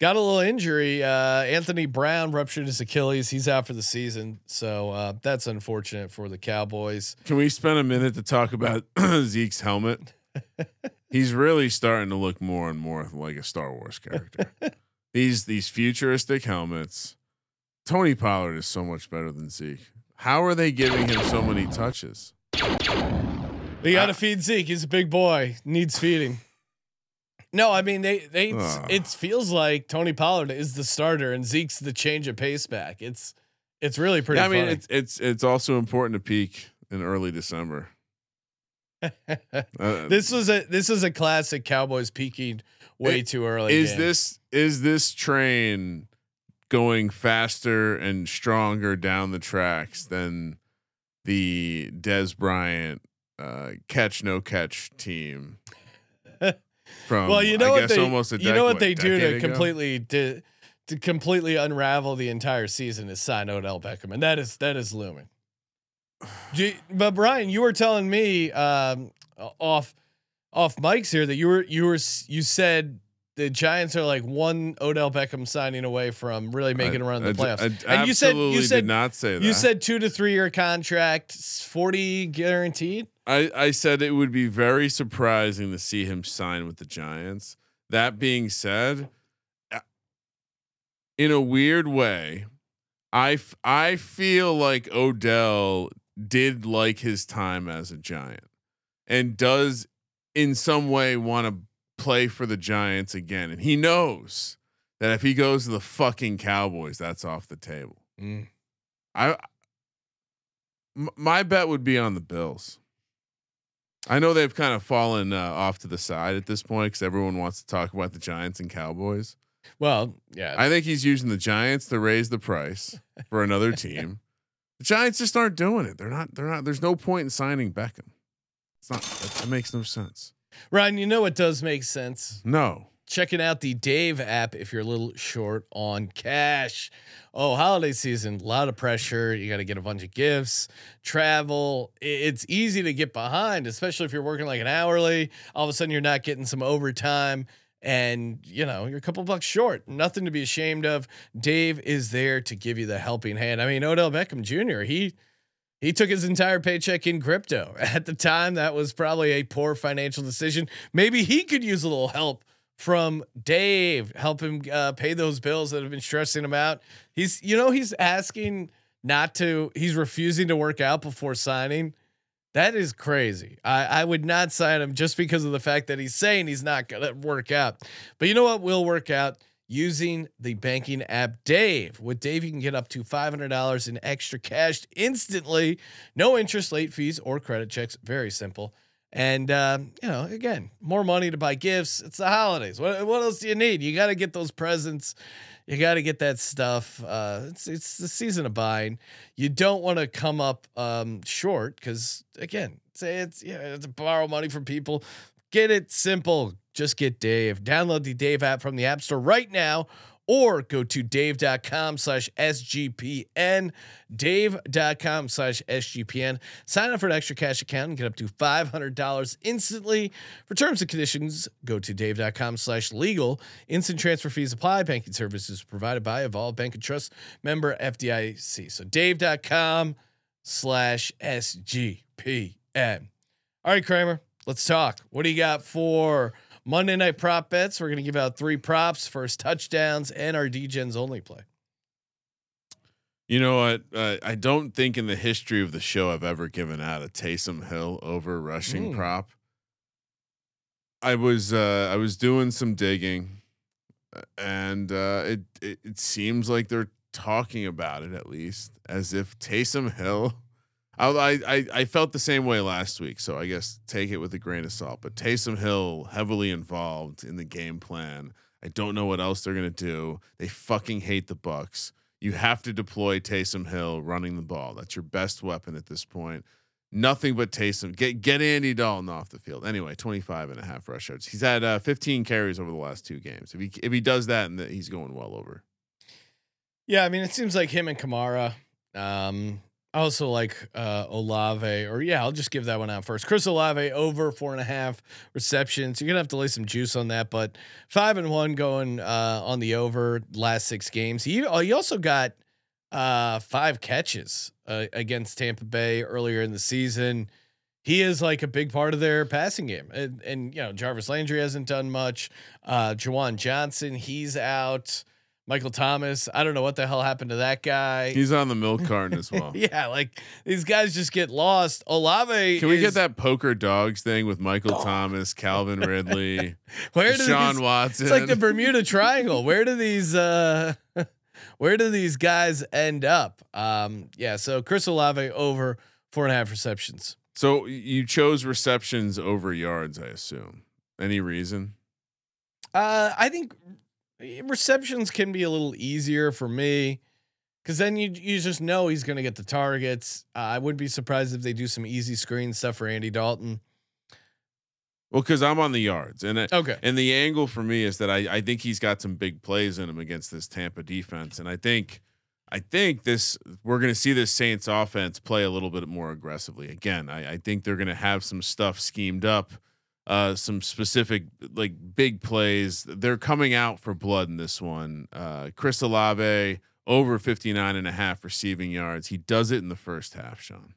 got a little injury. Uh, Anthony Brown ruptured his Achilles. He's out for the season. So uh, that's unfortunate for the Cowboys. Can we spend a minute to talk about Zeke's helmet? He's really starting to look more and more like a Star Wars character. these these futuristic helmets. Tony Pollard is so much better than Zeke. How are they giving him so many touches? We got to Uh, feed Zeke. He's a big boy. Needs feeding. No, I mean they they Ugh. it feels like Tony Pollard is the starter and Zeke's the change of pace back. It's it's really pretty. Yeah, I mean, funny. it's it's it's also important to peak in early December. Uh, this was a this is a classic Cowboys peaking way It- too early. is game. this is this train going faster and stronger down the tracks than the Dez Bryant uh, catch no catch team from well, you know I what they almost a you know what they do to ago? completely to, to completely unravel the entire season is sign Odell Beckham, and that is that is looming. You- but Brian, you were telling me um, off off mics here that you were you were you said the Giants are like one Odell Beckham signing away from really making a run in the I- playoffs. I, I and you said you said did not say that. you said two to three year contract, forty guaranteed. I, I said it would be very surprising to see him sign with the Giants. That being said, in a weird way, I f- I feel like Odell did like his time as a Giant and does in some way want to play for the Giants again. And he knows that if he goes to the fucking Cowboys, that's off the table. Mm. I m- my bet would be on the Bills. I know they've kind of fallen uh, off to the side at this point because everyone wants to talk about the Giants and Cowboys. Well, yeah. I think he's using the Giants to raise the price for another team. The Giants just aren't doing it. They're not. They're not. There's no point in signing Beckham. It's not. That, that makes no sense. Ryan, you know what does make sense? No. Checking out the Dave app if you're a little short on cash. Oh, holiday season, a lot of pressure. You got to get a bunch of gifts, travel. It's easy to get behind, especially if you're working like an hourly. All of a sudden, you're not getting some overtime and you know you're a couple bucks short nothing to be ashamed of dave is there to give you the helping hand i mean odell beckham jr he he took his entire paycheck in crypto at the time that was probably a poor financial decision maybe he could use a little help from dave help him uh, pay those bills that have been stressing him out he's you know he's asking not to he's refusing to work out before signing that is crazy. I, I would not sign him just because of the fact that he's saying he's not to work out. But you know what will work out? Using the banking app Dave. With Dave, you can get up to $500 in extra cash instantly. No interest, late fees, or credit checks. Very simple. And, um, you know, again, more money to buy gifts. It's the holidays. What, what else do you need? You got to get those presents. You got to get that stuff. Uh, it's it's the season of buying. You don't want to come up um, short because again, say it's yeah, it's borrow money from people. Get it simple. Just get Dave. Download the Dave app from the App Store right now or go to dave.com slash SGPN, dave.com slash SGPN. Sign up for an extra cash account and get up to $500 instantly. For terms and conditions, go to dave.com slash legal. Instant transfer fees apply. Banking services provided by Evolve Bank and Trust member FDIC. So dave.com slash SGPN. All right, Kramer, let's talk. What do you got for Monday night prop bets? We're going to give out three props, first touchdowns, and our DGens only play. You know what? Uh, I don't think in the history of the show I've ever given out a Taysom Hill over rushing Mm. prop. I was uh, I was doing some digging, and uh, it, it it seems like they're talking about it at least as if Taysom Hill. I, I I felt the same way last week, so I guess take it with a grain of salt. But Taysom Hill heavily involved in the game plan. I don't know what else they're gonna do. They fucking hate the Bucs. You have to deploy Taysom Hill running the ball. That's your best weapon at this point. Nothing but Taysom. Get get Andy Dalton off the field. Anyway, 25 and a half rush yards. He's had uh, 15 carries over the last two games. If he if he does that, and he's going well over. Yeah, I mean, it seems like him and Kamara. Um, I also like uh, Olave, or yeah, I'll just give that one out first. Chris Olave over four and a half receptions. You're gonna have to lay some juice on that, but five and one going uh, on the over last six games. He oh, he also got uh, five catches uh, against Tampa Bay earlier in the season. He is like a big part of their passing game, and, and you know Jarvis Landry hasn't done much. Uh, Juwan Johnson, he's out. Michael Thomas, I don't know what the hell happened to that guy. He's on the milk carton as well. yeah, like these guys just get lost. Olave, Can we get that poker dogs thing with Michael Thomas, Calvin Ridley, Where do Sean these, Watson? It's like the Bermuda Triangle. Where do these uh where do these guys end up? Um, yeah, so Chris Olave over four and a half receptions. so you chose receptions over yards, I assume. Any reason? Uh, I think receptions can be a little easier for me because then you you just know he's going to get the targets. Uh, I wouldn't be surprised if they do some easy screen stuff for Andy Dalton. Well, because I'm on the yards, and it, Okay, and the angle for me is that I I think he's got some big plays in him against this Tampa defense, and I think. I think this we're going to see this Saints offense play a little bit more aggressively. Again, I, I think they're going to have some stuff schemed up, uh, some specific like big plays. They're coming out for blood in this one. Uh, Chris Olave over 59 and a half receiving yards. He does it in the first half, Sean.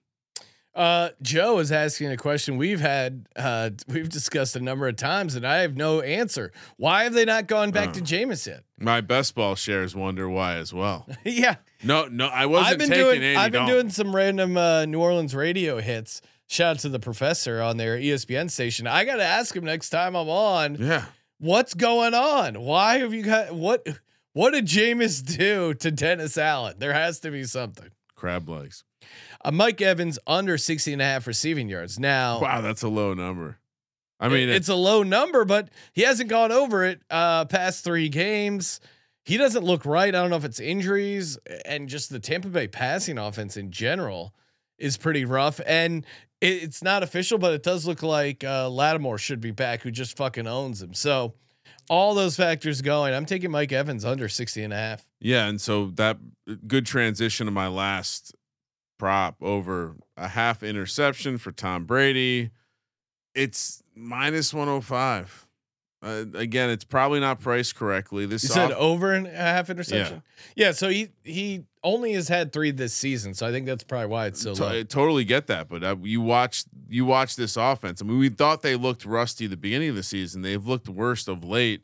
Uh, Joe is asking a question we've had, uh, we've discussed a number of times, and I have no answer. Why have they not gone back to Uh. Jameis yet? My best ball shares wonder why as well. yeah, No, no, I wasn't I've been taking doing. I've been Dalton. doing some random uh, New Orleans radio hits. Shout out to the professor on their ESPN station. I got to ask him next time I'm on. Yeah. What's going on? Why have you got what? What did Jameis do to Dennis Allen? There has to be something. crab legs. Uh, Mike Evans under 60 and a half receiving yards. Now, Wow, that's a low number. I mean, it- it's a low number, but he hasn't gone over it uh past three games. He doesn't look right. I don't know if it's injuries and just the Tampa Bay passing offense in general is pretty rough. And it, it's not official, but it does look like uh Lattimore should be back, who just fucking owns him. So all those factors going, I'm taking Mike Evans under 60 and a half. Yeah, and so that good transition to my last prop over a half interception for Tom Brady. It's minus 105. Uh, again, it's probably not priced correctly. This You said over and a half interception. Yeah. so he he only has had three this season, so I think that's probably why it's so low. I totally get that, but uh, you watch you watch this offense. I mean, we thought they looked rusty at the beginning of the season. They've looked worst of late.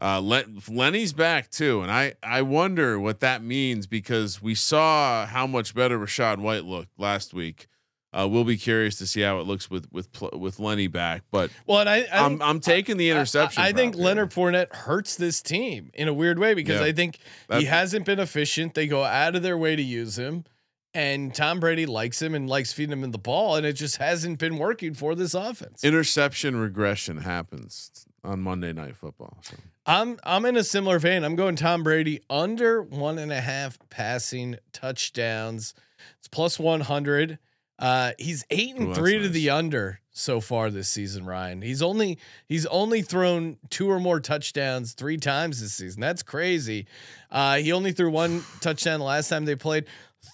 Uh, Len- Lenny's back too, and I I wonder what that means because we saw how much better Rachaad White looked last week. Uh, we'll be curious to see how it looks with with with Lenny back, but Well, and I, I I'm think, I'm taking the interception. I, I think here. Leonard Fournette hurts this team in a weird way because Yeah. I think he hasn't been efficient. They go out of their way to use him, and Tom Brady likes him and likes feeding him in the ball, and it just hasn't been working for this offense. interception regression happens on Monday Night Football. So. I'm I'm in a similar vein. I'm going Tom Brady under one and a half passing touchdowns. It's plus one hundred. Uh, he's eight and Ooh, three to nice. the under so far this season. Ryan, he's only he's only thrown two or more touchdowns three times this season. That's crazy. Uh, he only threw one touchdown the last time they played.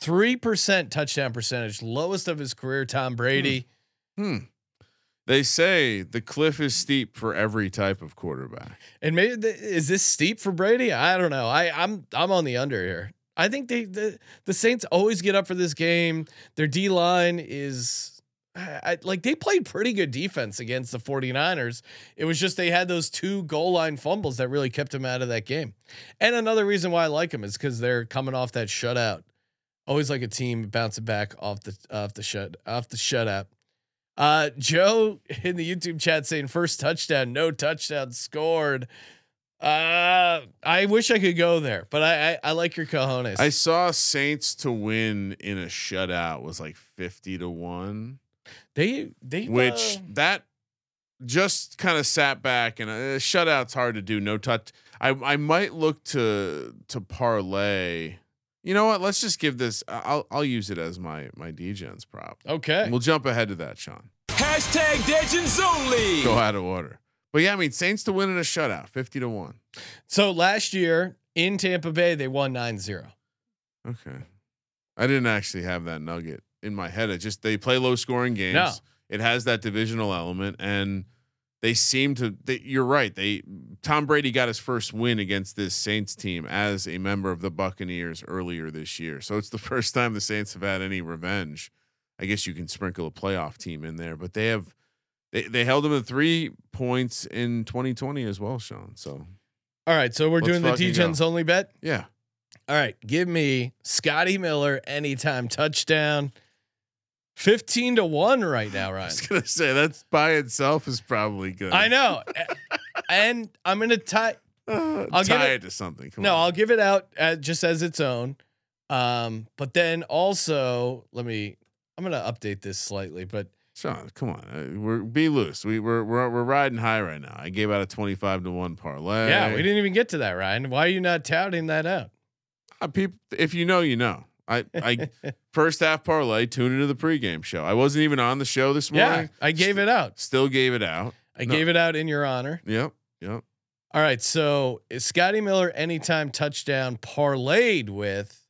Three percent touchdown percentage, lowest of his career. Tom Brady. Hmm. They say the cliff is steep for every type of quarterback. And maybe th- is this steep for Brady? I don't know. I I'm I'm on the under here. I think they the the Saints always get up for this game. Their D line is I, like they played pretty good defense against the 49ers. It was just they had those two goal line fumbles that really kept them out of that game. And another reason why I like them is cuz they're coming off that shutout. Always like a team bouncing back off the off the shut off the shutout. Uh, Joe in the YouTube chat saying first touchdown, no touchdown scored. Uh, I wish I could go there, but I I, I like your cojones. I saw Saints to win in a shutout was like 50 to 1, they they which uh, that just kind of sat back and a shutout's hard to do. No touch. I I might look to to parlay. You know what? Let's just give this I'll I'll use it as my my DJs prop. okay. We'll jump ahead to that, Sean. Hashtag Legends Only. Go out of order. But yeah, I mean Saints to win in a shutout, 50 to 1. So last year in Tampa Bay, they won 9-0. Okay. I didn't actually have that nugget in my head. It just they play low scoring games. No. It has that divisional element and they seem to they, you're right. They Tom Brady got his first win against this Saints team as a member of the Buccaneers earlier this year. So it's the first time the Saints have had any revenge. I guess you can sprinkle a playoff team in there, but they have they, they held them to three points in 2020 as well, Sean. So All right, so we're doing the D-Gens only bet. yeah. All right, give me Scotty Miller anytime touchdown. 15 to 1 right now, Ryan. I was gonna say that's by itself is probably good. I know. And I'm going to tie Uh, I'll give tie it- it, to something. Come No, on. I'll give it out uh, just as its own. Um, but then also, let me. I'm gonna update this slightly, but Sean, come on, uh, we're be loose. We we're, we're we're riding high right now. I gave out a twenty five to one parlay. yeah, we didn't even get to that, Ryan. Why are you not touting that out? Uh, peop- if you know, you know. I I first half parlay. Tune into the pregame show. I wasn't even on the show this morning. Yeah. I gave it out. Still gave it out. I No. gave it out in your honor. Yep. Yep. All right, so Scotty Miller anytime touchdown parlayed with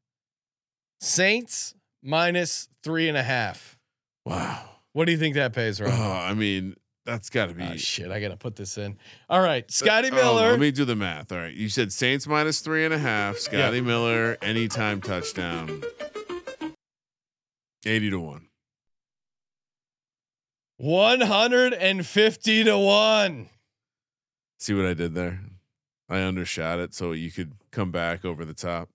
Saints minus three and a half. Wow. What do you think that pays, Oh, Ryan? I mean, that's got to be. Oh, shit, I gotta put this in. All right, Scotty Miller. Oh, Miller. let me do the math. All right. You said Saints minus three and a half. Scotty Yeah. Miller, anytime touchdown. 80 to 1. 150 to 1. See what I did there? I undershot it so you could come back over the top.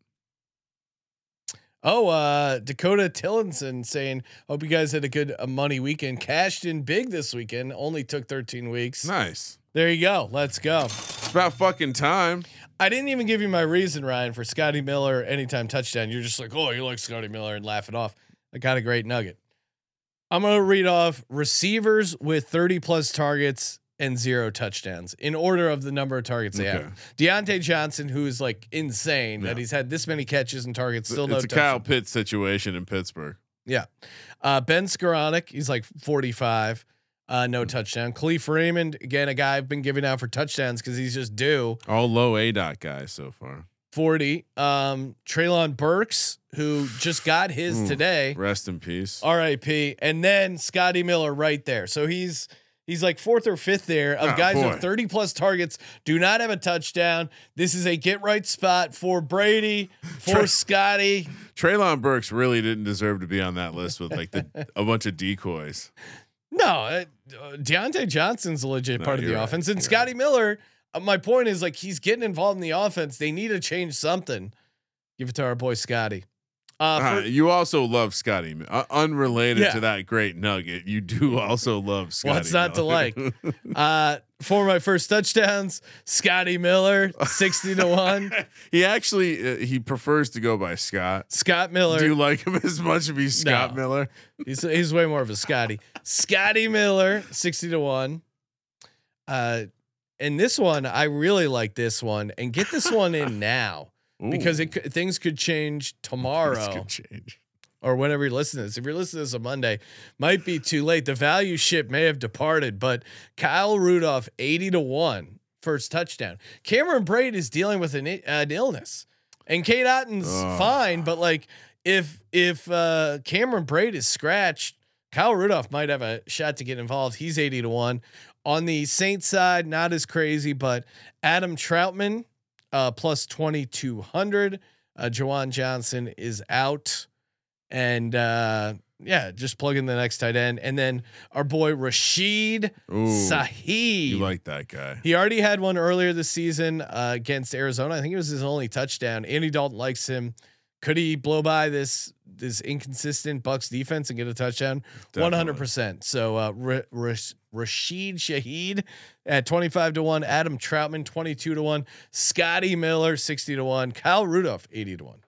Oh, uh, Dakota Tillinson saying, "Hope you guys had a good uh, money weekend. Cashed in big this weekend. Only took 13 weeks. Nice. There you go. Let's go. It's about fucking time. I didn't even give you my reason, Ryan, for Scotty Miller anytime touchdown. You're just like, oh, you like Scotty Miller and laugh it off. I got a great nugget. I'm gonna read off receivers with 30 plus targets and zero touchdowns in order of the number of targets they Okay. have. Diontae Johnson, who is like insane that he's had this many catches and targets, still no touchdown. it's a Kyle touchdowns. Pitts situation in Pittsburgh. Yeah. Uh, ben Skowronek, he's like 45, uh, no touchdown. Kalif Raymond, again, a guy I've been giving out for touchdowns because he's just due. All low A dot guys so far. 40. Um, Treylon Burks, who just got his today. Rest in peace. RIP. And then Scotty Miller right there. So he's he's like fourth or fifth there of Oh, guys boy. with 30 plus targets, do not have a touchdown. This is a get right spot for Brady, for Tra- Scotty. Treylon Burks really didn't deserve to be on that list with like the, a bunch of decoys. No, uh, Diontae Johnson's a legit No, part of the right. offense. And Scotty Miller, uh, my point is like he's getting involved in the offense. They need to change something. Give it to our boy Scotty. Uh, for- you also love Scotty, uh, unrelated Yeah. to that great nugget. You do also love Scotty. What's not to like? uh, for my first touchdowns, Scotty Miller, 60 to 1. he actually uh, he prefers to go by Scott. Scott Miller. Do you like him as much if he's Scott No. Miller? He's he's way more of a Scotty. Scotty Miller, 60 to 1. Uh and this one, I really like this one. And get this one in now because it things could change tomorrow could change. or whenever you listen to this. If you're listening to this on Monday, might be too late. The value ship may have departed, but Kyle Rudolph, 80 to 1, first touchdown. Cameron Brate is dealing with an, an illness. And Cade Otton's fine, but like if if uh Cameron Brate is scratched, Kyle Rudolph might have a shot to get involved. He's 80 to 1. On the Saints side, not as crazy, but Adam Trautman uh plus 2200. Uh Juwan Johnson is out. And uh yeah, just plug in the next tight end. And then our boy Rashid Ooh, Shaheed. you like that guy? He already had one earlier this season uh, against Arizona. I think it was his only touchdown. Andy Dalton likes him. Could he blow by this this inconsistent Bucs defense and get a touchdown? One hundred percent. So uh, Ra- Rash- Rashid Shaheed at twenty five to one. Adam Trautman twenty two to one. Scotty Miller sixty to one. Kyle Rudolph eighty to one.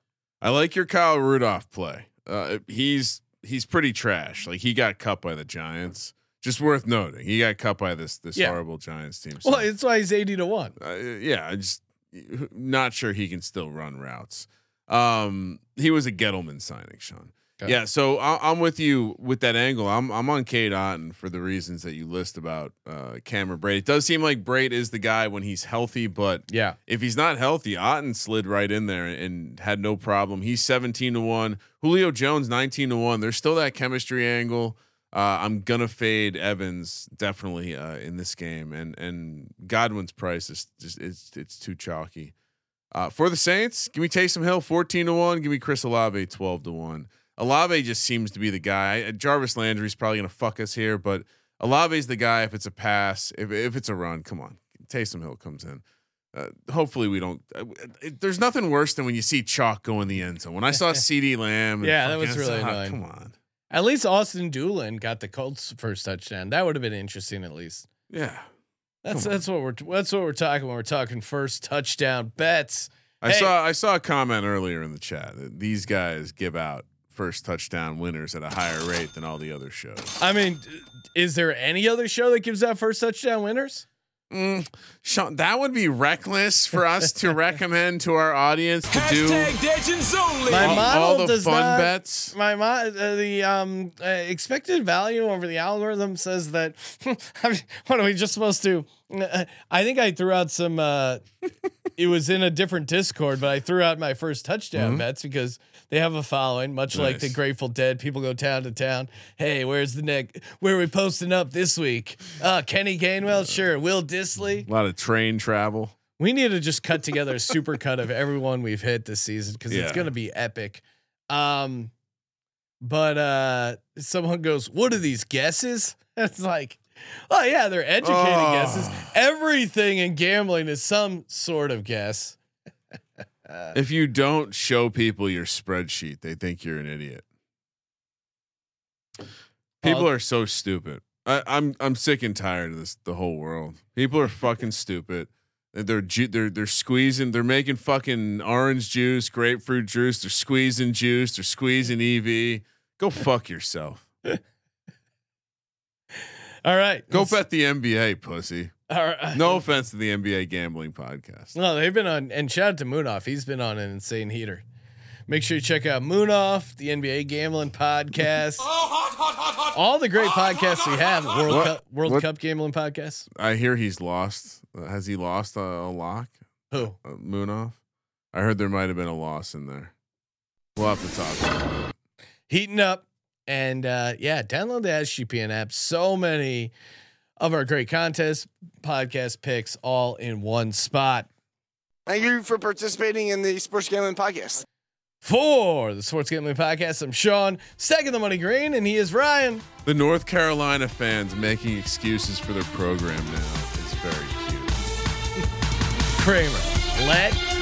I like your Kyle Rudolph play. Uh, he's he's pretty trash. Like he got cut by the Giants. Just worth noting, he got cut by this this Yeah. horrible Giants team. So, Well, it's why he's eighty to one. uh, yeah, I just not sure he can still run routes. Um, he was a Gettleman signing, Sean. Okay. Yeah, so I, I'm with you with that angle. I'm I'm on Cade Otton for the reasons that you list about uh, Cameron Brate. It does seem like Brate is the guy when he's healthy, but Yeah. if he's not healthy, Otton slid right in there and had no problem. He's 17 to 1. Julio Jones 19 to 1. There's still that chemistry angle. Uh, I'm gonna fade Evans definitely uh, in this game, and and Godwin's price is just it's it's too chalky. Uh, for the Saints, give me Taysom Hill 14 to one. Give me Chris Olave 12 to one. Olave just seems to be the guy. Jarvis Landry's probably gonna fuck us here, but Olave's the guy if it's a pass. If if it's a run, come on, Taysom Hill comes in. Uh, hopefully we don't. Uh, it, there's nothing worse than when you see chalk go in the end zone. When I saw CeeDee Lamb, and Yeah, that was really ah, annoying. Come on, At least Ashton Dulin got the Colts first touchdown. That would have been interesting. At least. yeah. That's Come on. that's what we're that's what we're talking when we're talking first touchdown bets. I Hey. saw I saw a comment earlier in the chat that these guys give out first touchdown winners at a higher rate than all the other shows. I mean, is there any other show that gives out first touchdown winners? Mm, Sean, that would be reckless for us to recommend to our audience to do My all, model all the does fun not- bets. My mo- uh, the um uh, expected value over the algorithm says that. I mean, what are we just supposed to? I think I threw out some. Uh, it was in a different Discord, but I threw out my first touchdown Mhm. bets because they have a following, much like the Grateful Dead. People go town to town. Hey, where's the neck? Where are we posting up this week? Uh, Kenny Gainwell, sure. Will Dissly. A lot of train travel. We need to just cut together a super cut of everyone we've hit this season because it's gonna be epic. Um, but uh, someone goes, "What are these guesses?" It's like, oh yeah, they're educated Oh. guesses. Everything in gambling is some sort of guess. If you don't show people your spreadsheet, they think you're an idiot. People are so stupid. I, I'm I'm sick and tired of this. The whole world. People are fucking stupid. They're ju- they're they're squeezing. They're making fucking orange juice, grapefruit juice. They're squeezing juice. They're squeezing EV. Go fuck yourself. All right. Go let's- bet the NBA, pussy. All right. No offense to the NBA gambling podcast. No, they've been on, and shout out to Munaf. He's been on an insane heater. Make sure you check out Munaf, the NBA gambling podcast, oh, hot, hot, hot, all the great podcasts we have. World What? Cup, World What? Cup gambling podcast. I hear he's lost. Has he lost a, a lock? Who? Uh, Munaf. I heard there might have been a loss in there. We'll have to talk about it. Heating up, and uh, yeah, download the SGPN app. So many of our great contests, podcast picks, all in one spot. Thank you for participating in the Sports Gambling Podcast. For the Sports Gambling Podcast, I'm Sean, second the money green, and he is Ryan. The North Carolina fans making excuses for their program now is very cute. Kramer. Let it